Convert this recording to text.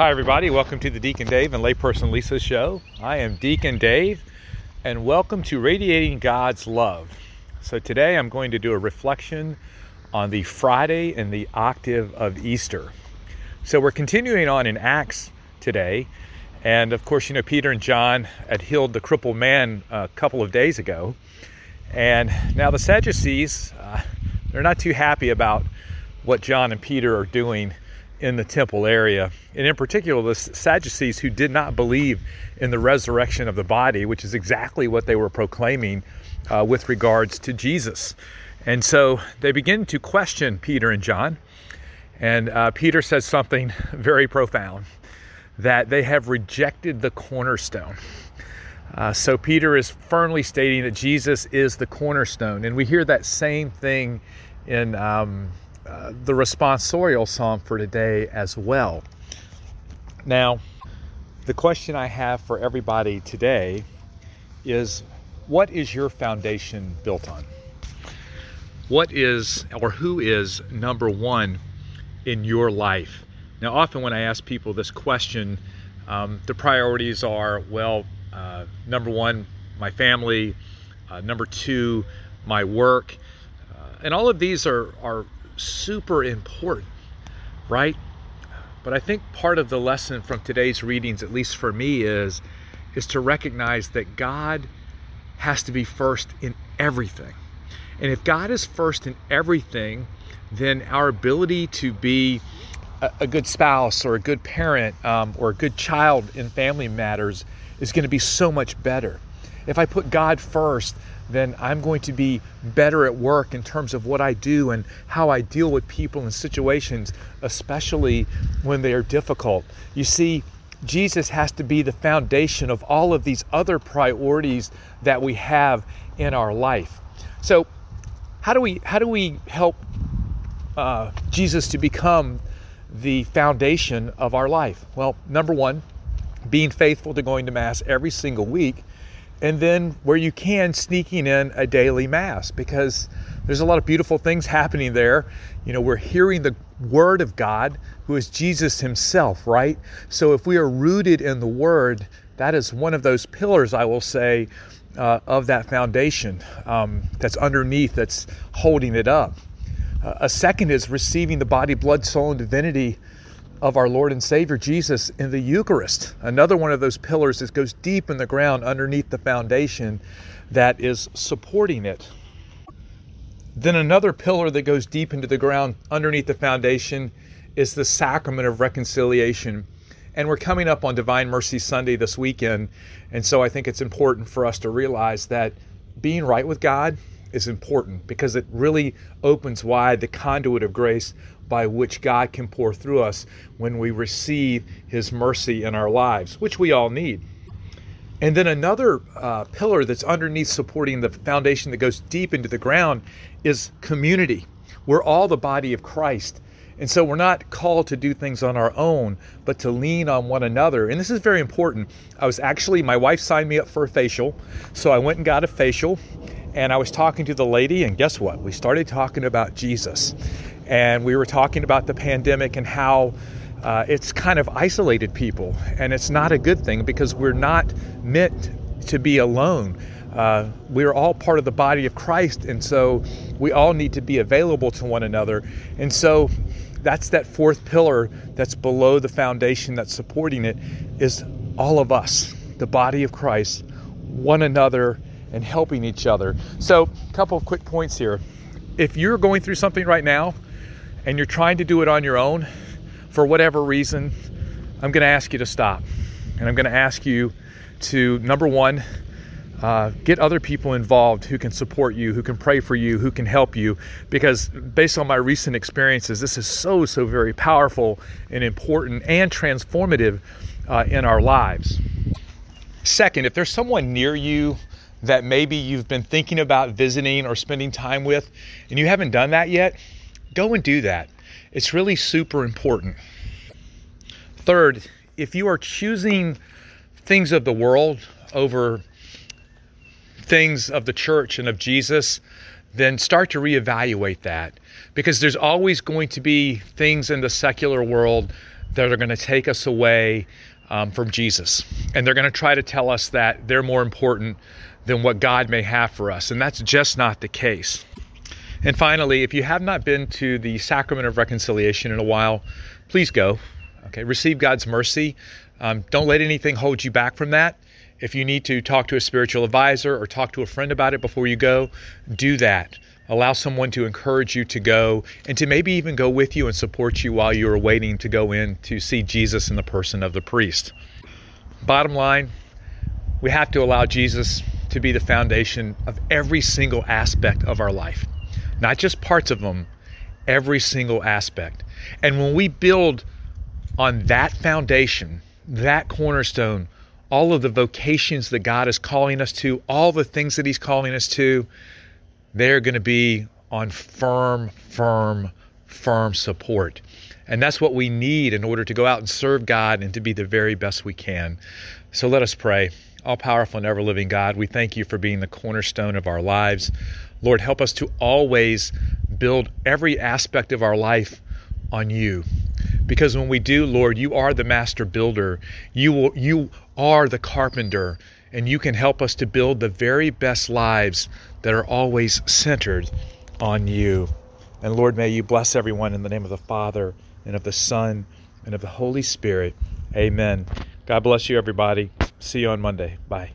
Hi, everybody. Welcome to the Deacon Dave and Layperson Lisa show. I am Deacon Dave, and welcome to Radiating God's Love. So, today I'm going to do a reflection on the Friday and the octave of Easter. So, we're continuing on in Acts today, and of course, you know, Peter and John had healed the crippled man a couple of days ago, and now the Sadducees, uh, they're not too happy about what John and Peter are doing in the temple area. And in particular, the Sadducees who did not believe in the resurrection of the body, which is exactly what they were proclaiming uh, with regards to Jesus. And so they begin to question Peter and John. And uh, Peter says something very profound that they have rejected the cornerstone. Uh, so Peter is firmly stating that Jesus is the cornerstone. And we hear that same thing in um, uh, the responsorial psalm for today as well. Now, the question I have for everybody today is what is your foundation built on? What is or who is number one in your life? Now, often when I ask people this question, um, the priorities are well, uh, number one, my family, uh, number two, my work. Uh, and all of these are, are super important, right? But I think part of the lesson from today's readings, at least for me, is is to recognize that God has to be first in everything. And if God is first in everything, then our ability to be a, a good spouse or a good parent um, or a good child in family matters is going to be so much better. If I put God first, then I'm going to be better at work in terms of what I do and how I deal with people and situations, especially when they are difficult. You see, Jesus has to be the foundation of all of these other priorities that we have in our life. So, how do we how do we help uh, Jesus to become the foundation of our life? Well, number one, being faithful to going to mass every single week and then where you can sneaking in a daily mass because there's a lot of beautiful things happening there. You know we're hearing the word of god who is jesus himself right? So if we are rooted in the word that is one of those pillars i will say uh, of that foundation um, that's underneath that's holding it up. Uh, a second is receiving the body blood soul and divinity of our Lord and Savior Jesus in the Eucharist. Another one of those pillars that goes deep in the ground underneath the foundation that is supporting it. Then another pillar that goes deep into the ground underneath the foundation is the sacrament of reconciliation. And we're coming up on Divine Mercy Sunday this weekend. And so I think it's important for us to realize that being right with God is important because it really opens wide the conduit of grace by which God can pour through us when we receive His mercy in our lives, which we all need. And then another uh, pillar that's underneath supporting the foundation that goes deep into the ground is community. We're all the body of Christ. And so we're not called to do things on our own, but to lean on one another. And this is very important. I was actually, my wife signed me up for a facial. So I went and got a facial. And I was talking to the lady, and guess what? We started talking about Jesus. And we were talking about the pandemic and how uh, it's kind of isolated people. And it's not a good thing because we're not meant to be alone. Uh, we're all part of the body of Christ, and so we all need to be available to one another. And so that's that fourth pillar that's below the foundation that's supporting it is all of us, the body of Christ, one another, and helping each other. So, a couple of quick points here. If you're going through something right now and you're trying to do it on your own for whatever reason, I'm going to ask you to stop. And I'm going to ask you to, number one, uh, get other people involved who can support you, who can pray for you, who can help you. Because based on my recent experiences, this is so, so very powerful and important and transformative uh, in our lives. Second, if there's someone near you that maybe you've been thinking about visiting or spending time with and you haven't done that yet, go and do that. It's really super important. Third, if you are choosing things of the world over things of the church and of Jesus, then start to reevaluate that because there's always going to be things in the secular world that are going to take us away um, from Jesus. And they're going to try to tell us that they're more important than what God may have for us. And that's just not the case. And finally, if you have not been to the sacrament of reconciliation in a while, please go. Okay, receive God's mercy. Um, don't let anything hold you back from that. If you need to talk to a spiritual advisor or talk to a friend about it before you go, do that. Allow someone to encourage you to go and to maybe even go with you and support you while you are waiting to go in to see Jesus in the person of the priest. Bottom line, we have to allow Jesus to be the foundation of every single aspect of our life, not just parts of them, every single aspect. And when we build on that foundation, that cornerstone, all of the vocations that God is calling us to, all the things that He's calling us to, they're going to be on firm, firm, firm support. And that's what we need in order to go out and serve God and to be the very best we can. So let us pray. All powerful and ever living God, we thank you for being the cornerstone of our lives. Lord, help us to always build every aspect of our life on you. Because when we do, Lord, you are the master builder. You, will, you are the carpenter and you can help us to build the very best lives that are always centered on you. And Lord, may you bless everyone in the name of the Father and of the Son and of the Holy Spirit. Amen. God bless you, everybody. See you on Monday. Bye.